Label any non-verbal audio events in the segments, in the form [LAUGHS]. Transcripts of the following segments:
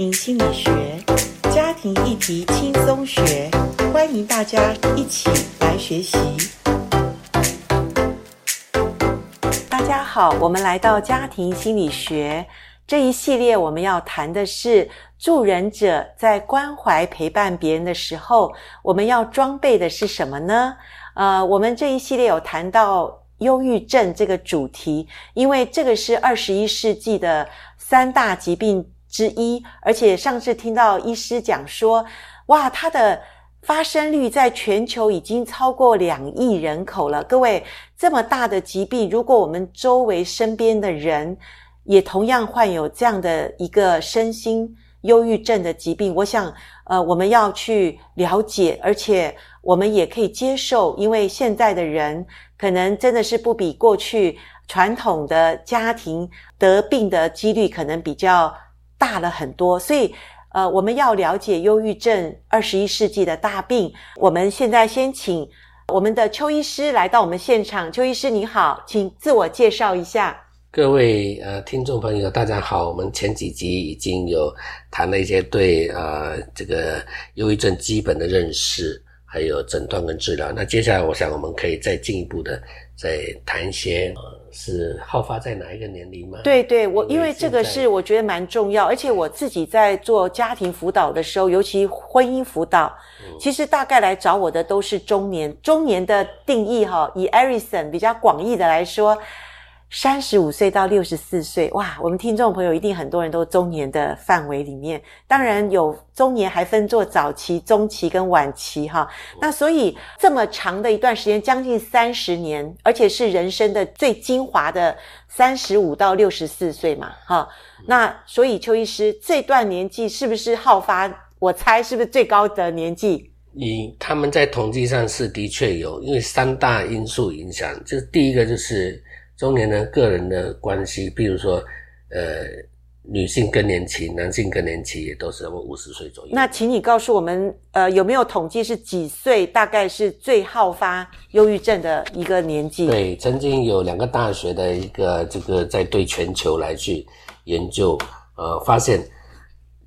心理学，家庭议题轻松学，欢迎大家一起来学习。大家好，我们来到家庭心理学这一系列，我们要谈的是助人者在关怀陪伴别人的时候，我们要装备的是什么呢？呃，我们这一系列有谈到。忧郁症这个主题，因为这个是二十一世纪的三大疾病之一，而且上次听到医师讲说，哇，它的发生率在全球已经超过两亿人口了。各位，这么大的疾病，如果我们周围身边的人也同样患有这样的一个身心忧郁症的疾病，我想，呃，我们要去了解，而且我们也可以接受，因为现在的人。可能真的是不比过去传统的家庭得病的几率可能比较大了很多，所以呃，我们要了解忧郁症二十一世纪的大病。我们现在先请我们的邱医师来到我们现场。邱医师你好，请自我介绍一下。各位呃听众朋友，大家好。我们前几集已经有谈了一些对呃这个忧郁症基本的认识。还有诊断跟治疗。那接下来，我想我们可以再进一步的再谈一些，是好发在哪一个年龄吗？对对，我因为这个是我觉得蛮重要，而且我自己在做家庭辅导的时候，尤其婚姻辅导，嗯，其实大概来找我的都是中年。中年的定义哈，以 Erikson 比较广义的来说。三十五岁到六十四岁，哇！我们听众朋友一定很多人都中年的范围里面，当然有中年还分作早期、中期跟晚期哈。那所以这么长的一段时间，将近三十年，而且是人生的最精华的三十五到六十四岁嘛，哈。那所以邱医师这段年纪是不是好发？我猜是不是最高的年纪？以他们在统计上是的确有，因为三大因素影响，就是第一个就是。中年人个人的关系，比如说，呃，女性更年期，男性更年期也都是五十岁左右。那请你告诉我们，呃，有没有统计是几岁大概是最好发忧郁症的一个年纪？对，曾经有两个大学的一个这个在对全球来去研究，呃，发现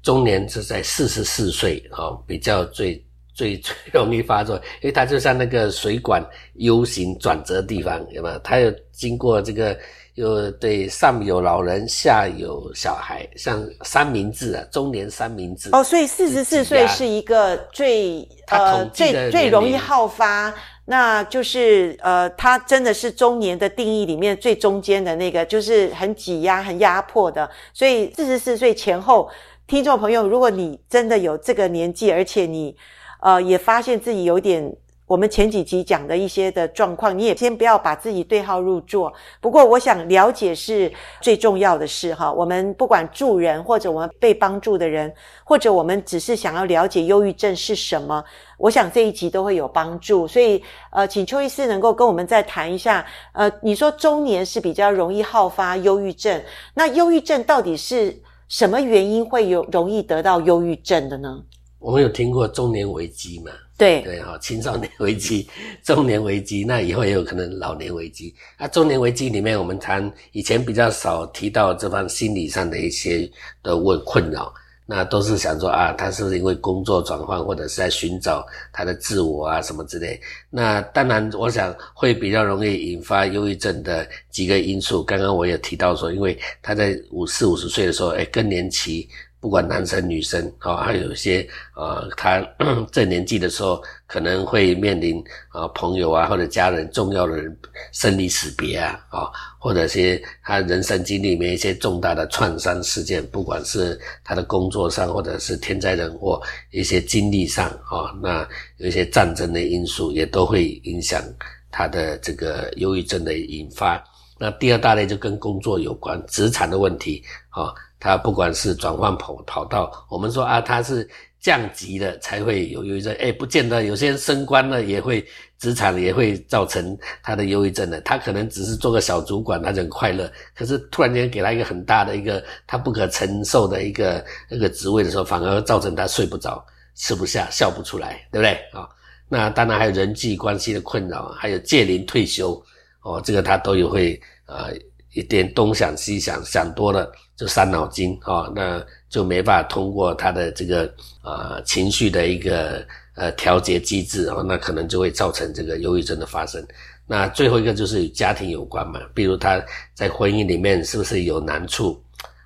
中年是在四十四岁啊，比较最。最 [LAUGHS] 最容易发作，因为它就像那个水管 U 型转折的地方，有没有？它有经过这个，又对上有老人，下有小孩，像三明治啊，中年三明治。哦，所以四十四岁是一个最呃最最容易好发，那就是呃，它真的是中年的定义里面最中间的那个，就是很挤压、很压迫的。所以四十四岁前后，听众朋友，如果你真的有这个年纪，而且你。呃，也发现自己有点我们前几集讲的一些的状况，你也先不要把自己对号入座。不过，我想了解是最重要的事哈。我们不管助人，或者我们被帮助的人，或者我们只是想要了解忧郁症是什么，我想这一集都会有帮助。所以，呃，请邱医师能够跟我们再谈一下。呃，你说中年是比较容易好发忧郁症，那忧郁症到底是什么原因会有容易得到忧郁症的呢？我们有听过中年危机嘛？对对哈，青少年危机、[LAUGHS] 中年危机，那以后也有可能老年危机。那中年危机里面，我们谈以前比较少提到这方心理上的一些的问困扰，那都是想说啊，他是不是因为工作转换，或者是在寻找他的自我啊什么之类。那当然，我想会比较容易引发忧郁症的几个因素。刚刚我也提到说，因为他在五四五十岁的时候，哎，更年期。不管男生女生，啊，还有一些，呃，他 [COUGHS] 这年纪的时候，可能会面临啊朋友啊或者家人重要的人生离死别啊，啊，或者些他人生经历里面一些重大的创伤事件，不管是他的工作上，或者是天灾人祸，一些经历上，啊，那有一些战争的因素也都会影响他的这个忧郁症的引发。那第二大类就跟工作有关，职场的问题，啊。他不管是转换跑跑道，我们说啊，他是降级了才会有忧郁症。诶，不见得，有些人升官了也会，职场也会造成他的忧郁症的。他可能只是做个小主管，他就很快乐。可是突然间给他一个很大的一个他不可承受的一个那个职位的时候，反而造成他睡不着、吃不下、笑不出来，对不对啊？那当然还有人际关系的困扰，还有借龄退休哦，这个他都有会啊。一点东想西想，想多了就伤脑筋啊，那就没办法通过他的这个啊情绪的一个呃调节机制啊，那可能就会造成这个忧郁症的发生。那最后一个就是与家庭有关嘛，比如他在婚姻里面是不是有难处？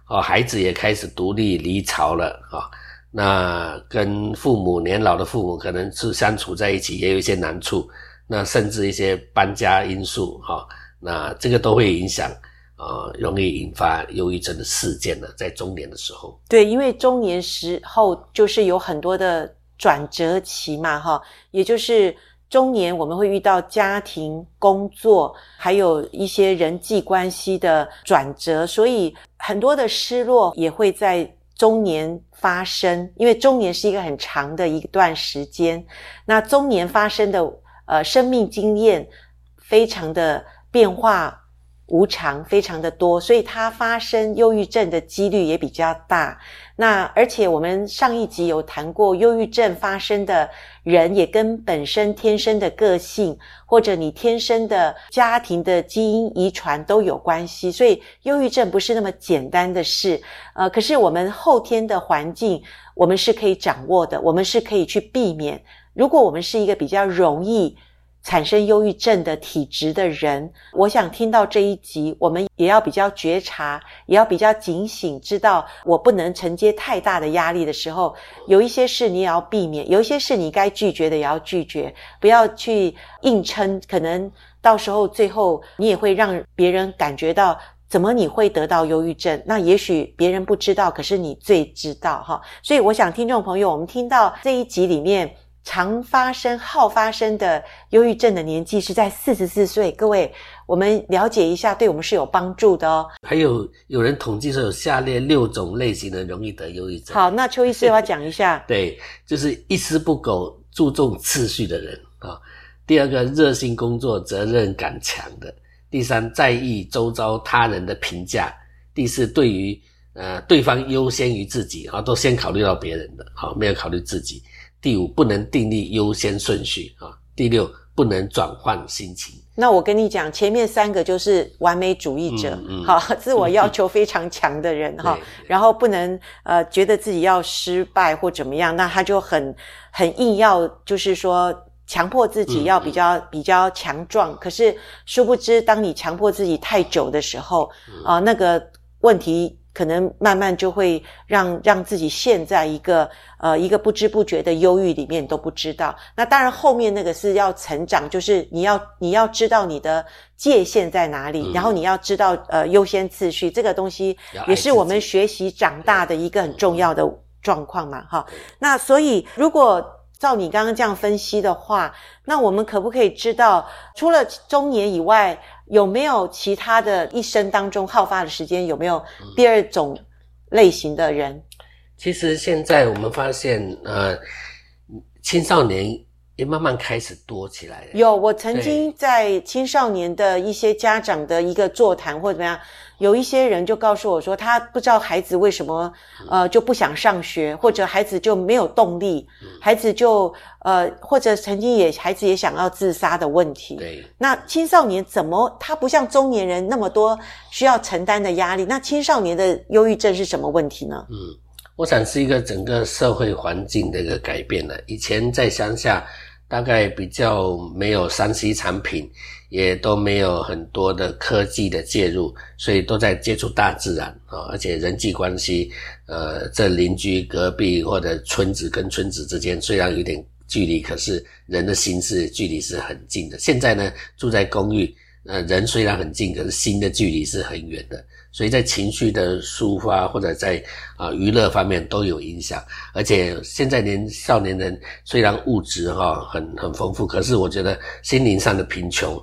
哦，孩子也开始独立离巢了啊，那跟父母年老的父母可能是相处在一起也有一些难处，那甚至一些搬家因素哈，那这个都会影响啊，容易引发忧郁症的事件呢，在中年的时候。对，因为中年时候就是有很多的转折期嘛，哈，也就是。中年我们会遇到家庭、工作，还有一些人际关系的转折，所以很多的失落也会在中年发生。因为中年是一个很长的一段时间，那中年发生的呃生命经验非常的变化无常，非常的多，所以它发生忧郁症的几率也比较大。那而且我们上一集有谈过，忧郁症发生的人也跟本身天生的个性，或者你天生的家庭的基因遗传都有关系，所以忧郁症不是那么简单的事。呃，可是我们后天的环境，我们是可以掌握的，我们是可以去避免。如果我们是一个比较容易产生忧郁症的体质的人，我想听到这一集，我们也要比较觉察，也要比较警醒，知道我不能承接太大的压力的时候，有一些事你也要避免，有一些事你该拒绝的也要拒绝，不要去硬撑，可能到时候最后你也会让别人感觉到，怎么你会得到忧郁症？那也许别人不知道，可是你最知道哈。所以我想听众朋友，我们听到这一集里面。常发生、好发生的忧郁症的年纪是在四十四岁。各位，我们了解一下，对我们是有帮助的哦。还有有人统计说，有下列六种类型的容易得忧郁症。好，那邱医师要 [LAUGHS] 讲一下。对，就是一丝不苟、注重次序的人啊。第二个，热心工作、责任感强的。第三，在意周遭他人的评价。第四，对于呃对方优先于自己啊，都先考虑到别人的，好，没有考虑自己。第五，不能订立优先顺序啊。第六，不能转换心情。那我跟你讲，前面三个就是完美主义者，嗯嗯、好，[LAUGHS] 自我要求非常强的人 [LAUGHS] 哈。然后不能呃觉得自己要失败或怎么样，那他就很很硬要，就是说强迫自己要比较、嗯、比较强壮。可是殊不知，当你强迫自己太久的时候，啊、呃，那个问题。可能慢慢就会让让自己陷在一个呃一个不知不觉的忧郁里面都不知道。那当然后面那个是要成长，就是你要你要知道你的界限在哪里，嗯、然后你要知道呃优先次序，这个东西也是我们学习长大的一个很重要的状况嘛哈。那所以如果照你刚刚这样分析的话，那我们可不可以知道除了中年以外，有没有其他的一生当中好发的时间？有没有第二种类型的人？嗯，其实现在我们发现，呃，青少年也慢慢开始多起来了。有，我曾经在青少年的一些家长的一个座谈或怎么样。有一些人就告诉我说，他不知道孩子为什么呃就不想上学，或者孩子就没有动力，孩子就呃或者曾经也孩子也想要自杀的问题。对，那青少年怎么他不像中年人那么多需要承担的压力？那青少年的忧郁症是什么问题呢？嗯，我想是一个整个社会环境的一个改变了。以前在乡下，大概比较没有 3C 产品。也都没有很多的科技的介入，所以都在接触大自然啊，而且人际关系，呃，这邻居、隔壁或者村子跟村子之间虽然有点距离，可是人的心是距离是很近的。现在呢，住在公寓，呃，人虽然很近，可是心的距离是很远的，所以在情绪的抒发或者在啊娱乐方面都有影响。而且现在年少年人虽然物质哈很很丰富，可是我觉得心灵上的贫穷。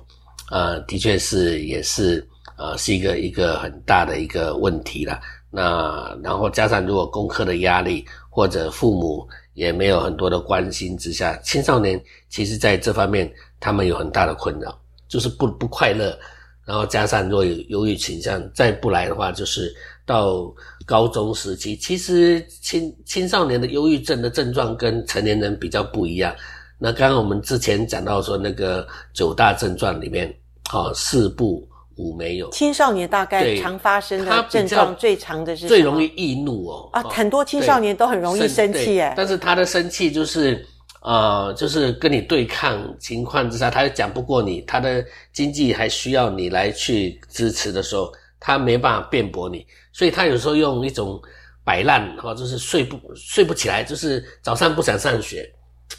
呃，的确是，也是，呃，是一个一个很大的一个问题啦。那然后加上如果功课的压力，或者父母也没有很多的关心之下，青少年其实在这方面他们有很大的困扰，就是不不快乐。然后加上若有忧郁倾向，再不来的话，就是到高中时期，其实青青少年的忧郁症的症状跟成年人比较不一样。那刚刚我们之前讲到说，那个九大症状里面，啊，四不五没有。青少年大概常发生的症状最常的是最容易易怒哦。啊，很多青少年都很容易生气诶。但是他的生气就是呃，就是跟你对抗情况之下，他又讲不过你，他的经济还需要你来去支持的时候，他没办法辩驳你，所以他有时候用一种摆烂哈，就是睡不睡不起来，就是早上不想上学。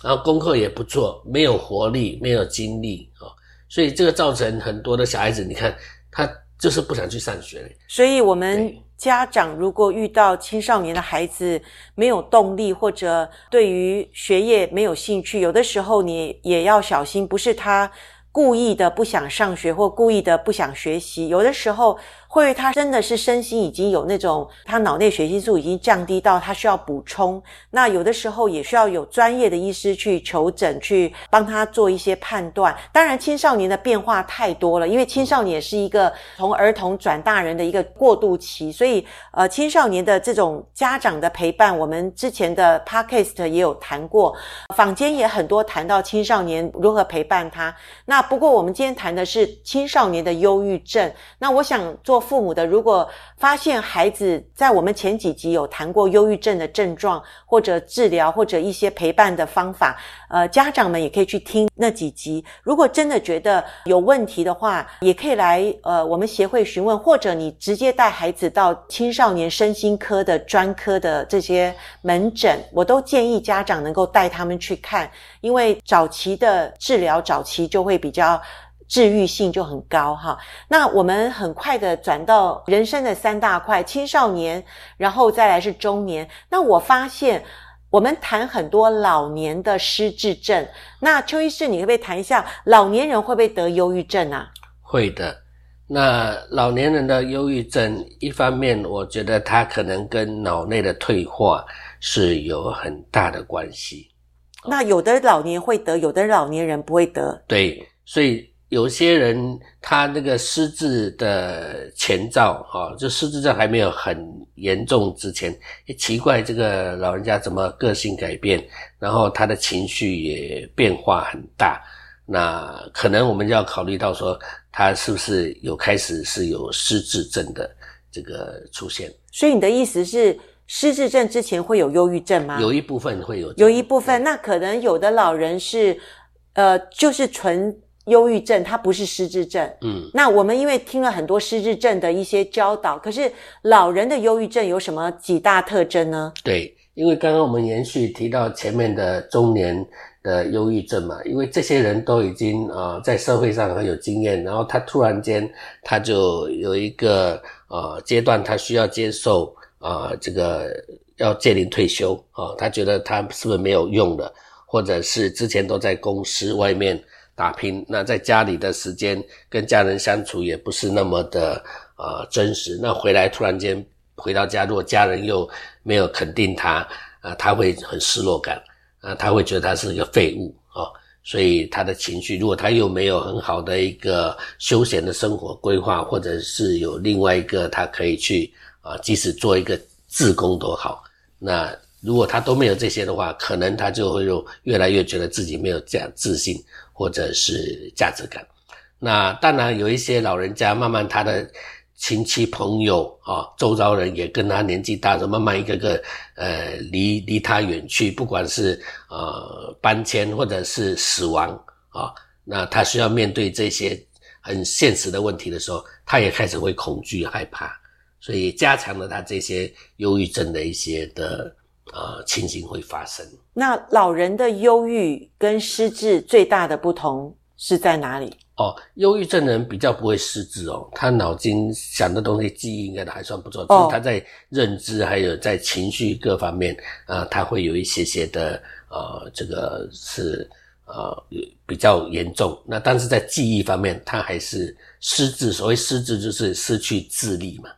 然后功课也不做，没有活力，没有精力啊，所以这个造成很多的小孩子，你看他就是不想去上学。所以我们家长如果遇到青少年的孩子没有动力，或者对于学业没有兴趣，有的时候你也要小心，不是他故意的不想上学或故意的不想学习，有的时候。会，他真的是身心已经有那种，他脑内血清素已经降低到他需要补充。那有的时候也需要有专业的医师去求诊，去帮他做一些判断。当然，青少年的变化太多了，因为青少年是一个从儿童转大人的一个过渡期，所以呃，青少年的这种家长的陪伴，我们之前的 podcast 也有谈过，坊间也很多谈到青少年如何陪伴他。那不过我们今天谈的是青少年的忧郁症。那我想做。父母的，如果发现孩子在我们前几集有谈过忧郁症的症状，或者治疗，或者一些陪伴的方法，呃，家长们也可以去听那几集。如果真的觉得有问题的话，也可以来呃我们协会询问，或者你直接带孩子到青少年身心科的专科的这些门诊，我都建议家长能够带他们去看，因为早期的治疗，早期就会比较。治愈性就很高哈，那我们很快的转到人生的三大块：青少年，然后再来是中年。那我发现我们谈很多老年的失智症，那邱医师，你可不可以谈一下老年人会不会得忧郁症啊？会的。那老年人的忧郁症，一方面我觉得他可能跟脑内的退化是有很大的关系。那有的老年会得，有的老年人不会得。对，所以。有些人他那个失智的前兆，哈，就失智症还没有很严重之前，也奇怪这个老人家怎么个性改变，然后他的情绪也变化很大，那可能我们就要考虑到说，他是不是有开始是有失智症的这个出现。所以你的意思是，失智症之前会有忧郁症吗？有一部分会有，有一部分，那可能有的老人是，呃，就是纯。忧郁症，它不是失智症。嗯，那我们因为听了很多失智症的一些教导，可是老人的忧郁症有什么几大特征呢？对，因为刚刚我们延续提到前面的中年的忧郁症嘛，因为这些人都已经啊、呃、在社会上很有经验，然后他突然间他就有一个呃阶段，他需要接受啊、呃、这个要届龄退休啊、呃，他觉得他是不是没有用了，或者是之前都在公司外面。打拼，那在家里的时间跟家人相处也不是那么的呃真实。那回来突然间回到家，如果家人又没有肯定他，啊、他会很失落感，啊、他会觉得他是一个废物啊、所以他的情绪，如果他又没有很好的一个休闲的生活规划，或者是有另外一个他可以去啊、即使做一个自工都好，那如果他都没有这些的话，可能他就会有越来越觉得自己没有这样自信。或者是价值感，那当然有一些老人家，慢慢他的亲戚朋友啊，周遭人也跟他年纪大的，慢慢一个个呃离离他远去，不管是呃搬迁或者是死亡啊，那他需要面对这些很现实的问题的时候，他也开始会恐惧害怕，所以加强了他这些忧郁症的一些的。呃，情形会发生。那老人的忧郁跟失智最大的不同是在哪里？哦，忧郁症人比较不会失智哦，他脑筋想的东西记忆应该都还算不错，哦，只是他在认知还有在情绪各方面啊，呃，他会有一些些的呃，这个是呃比较严重。那但是在记忆方面，他还是失智。所谓失智，就是失去智力嘛。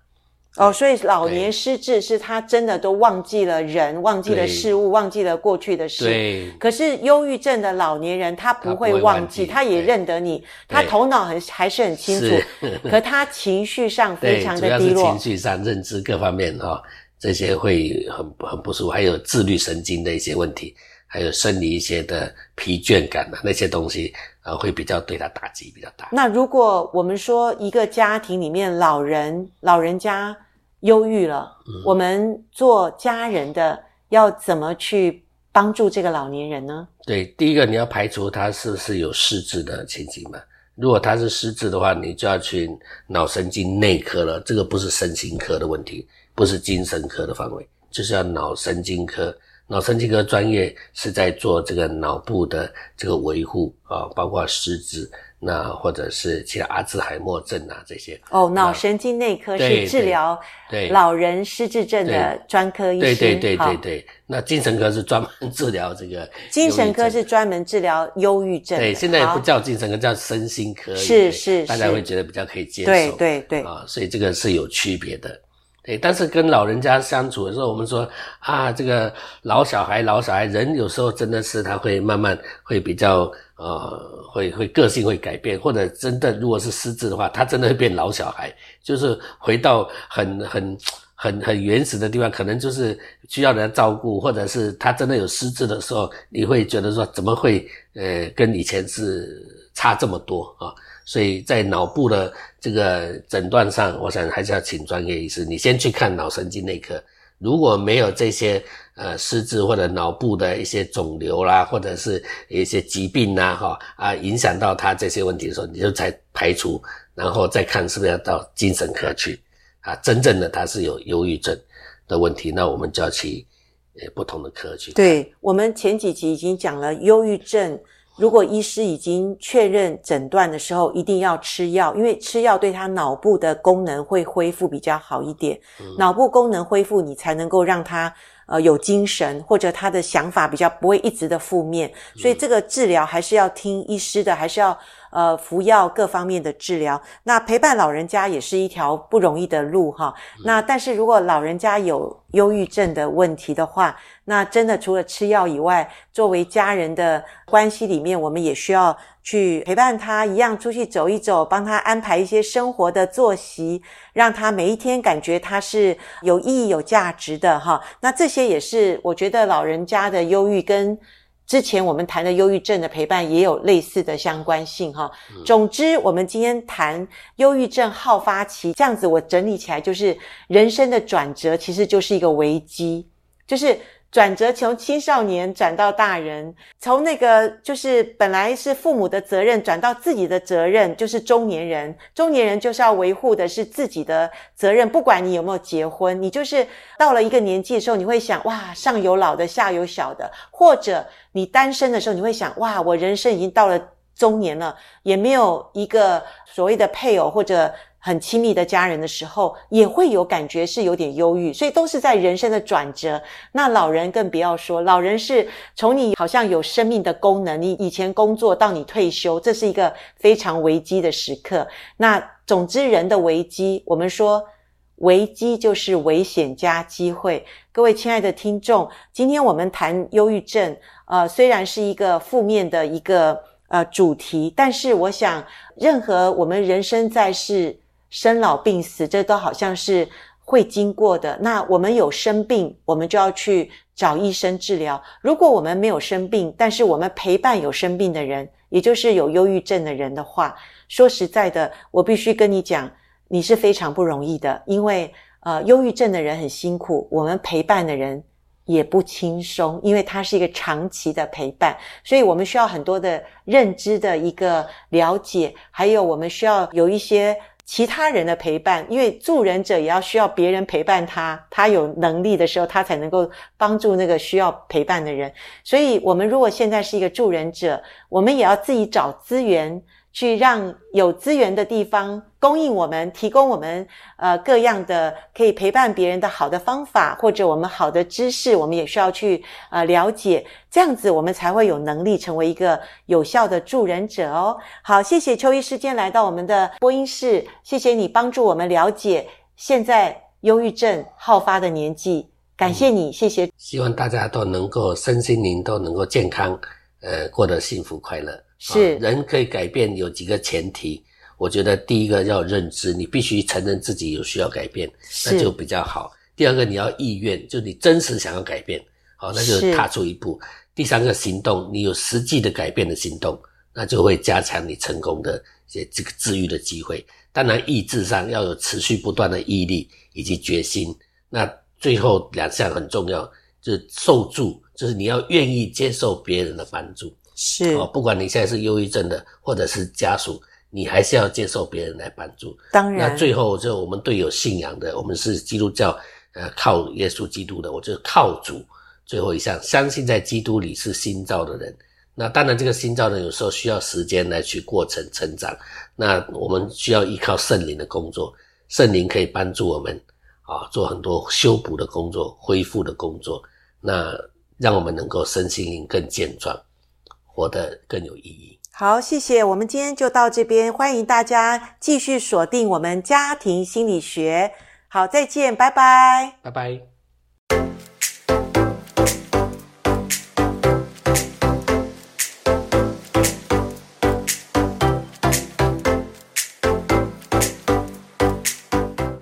哦，所以老年失智是他真的都忘记了人，忘记了事物，忘记了过去的事。对。可是忧郁症的老年人他不会忘记，他，也认得你，他头脑很还是很清楚，可他情绪上 [LAUGHS] 非常的低落。主要是情绪上、认知各方面哈、哦，这些会很很不舒服，还有自律神经的一些问题。还有生理一些的疲倦感啊，那些东西呃会比较对他打击比较大。那如果我们说一个家庭里面老人老人家忧郁了，嗯，我们做家人的要怎么去帮助这个老年人呢？对，第一个你要排除他是不是有失智的情形嘛。如果他是失智的话，你就要去脑神经内科了。这个不是身心科的问题，不是精神科的范围，就是要脑神经科。脑神经科专业是在做这个脑部的这个维护啊，包括失智，那或者是其他阿兹海默症啊这些。哦，脑神经内科是治疗对老人失智症的专科医生。对对对对对，那精神科是专门 [LAUGHS] 治疗这个。精神科是专门治疗忧郁症。对，现在也不叫精神科，叫身心科。是是是，大家会觉得比较可以接受。对对对啊，所以这个是有区别的。对，但是跟老人家相处的时候，我们说啊，这个老小孩，老小孩，人有时候真的是他会慢慢会比较呃，会会个性会改变，或者真的如果是失智的话，他真的会变老小孩，就是回到很很很很原始的地方，可能就是需要人照顾，或者是他真的有失智的时候，你会觉得说怎么会呃跟以前是差这么多啊？所以在脑部的这个诊断上，我想还是要请专业医师。你先去看脑神经内科，如果没有这些呃失智或者脑部的一些肿瘤啦，或者是一些疾病呐，哈啊影响到他这些问题的时候，你就才排除，然后再看是不是要到精神科去啊。真正的他是有忧郁症的问题，那我们就要去呃不同的科去。对，我们前几集已经讲了忧郁症。如果医师已经确认诊断的时候，一定要吃药，因为吃药对他脑部的功能会恢复比较好一点。脑部功能恢复，你才能够让他呃有精神，或者他的想法比较不会一直的负面。所以这个治疗还是要听医师的，还是要。呃，服药各方面的治疗，那陪伴老人家也是一条不容易的路哈。那但是如果老人家有忧郁症的问题的话，那真的除了吃药以外，作为家人的关系里面，我们也需要去陪伴他，一样出去走一走，帮他安排一些生活的作息，让他每一天感觉他是有意义、有价值的哈。那这些也是我觉得老人家的忧郁跟。之前我们谈的忧郁症的陪伴也有类似的相关性哈。总之，我们今天谈忧郁症好发期，这样子我整理起来就是人生的转折，其实就是一个危机，就是。转折从青少年转到大人，从那个就是本来是父母的责任转到自己的责任，就是中年人。中年人就是要维护的是自己的责任，不管你有没有结婚，你就是到了一个年纪的时候，你会想哇，上有老的，下有小的，或者你单身的时候，你会想哇，我人生已经到了中年了，也没有一个所谓的配偶或者。很亲密的家人的时候，也会有感觉是有点忧郁，所以都是在人生的转折。那老人更不要说，老人是从你好像有生命的功能，你以前工作到你退休，这是一个非常危机的时刻。那总之，人的危机，我们说危机就是危险加机会。各位亲爱的听众，今天我们谈忧郁症，呃，虽然是一个负面的一个呃主题，但是我想，任何我们人生在世。生老病死，这都好像是会经过的。那我们有生病，我们就要去找医生治疗。如果我们没有生病，但是我们陪伴有生病的人，也就是有忧郁症的人的话，说实在的，我必须跟你讲，你是非常不容易的。因为呃，忧郁症的人很辛苦，我们陪伴的人也不轻松，因为它是一个长期的陪伴，所以我们需要很多的认知的一个了解，还有我们需要有一些。其他人的陪伴，因为助人者也要需要别人陪伴他，他有能力的时候，他才能够帮助那个需要陪伴的人。所以，我们如果现在是一个助人者，我们也要自己找资源。去让有资源的地方供应我们，提供我们呃各样的可以陪伴别人的好的方法，或者我们好的知识，我们也需要去呃了解，这样子我们才会有能力成为一个有效的助人者哦。好，谢谢邱医师今天来到我们的播音室，谢谢你帮助我们了解现在忧郁症好发的年纪，感谢你，谢谢。希望大家都能够身心灵都能够健康，呃，过得幸福快乐。是、啊、人可以改变，有几个前提。我觉得第一个要认知，你必须承认自己有需要改变，那就比较好。第二个你要意愿，就你真实想要改变好，那就踏出一步。第三个行动，你有实际的改变的行动，那就会加强你成功的这个治愈的机会。当然，意志上要有持续不断的毅力以及决心。那最后两项很重要，就是受助，就是你要愿意接受别人的帮助。是哦，不管你现在是忧郁症的，或者是家属，你还是要接受别人来帮助。当然，那最后就我们对有信仰的，我们是基督教，呃，靠耶稣基督的，我就靠主。最后一项，相信在基督里是新造的人。那当然，这个新造的人有时候需要时间来去过程成长。那我们需要依靠圣灵的工作，圣灵可以帮助我们啊，做很多修补的工作、恢复的工作，那让我们能够身心灵更健壮。活得更有意义。好，谢谢。我们今天就到这边，欢迎大家继续锁定我们家庭心理学。好，再见，拜拜，拜拜。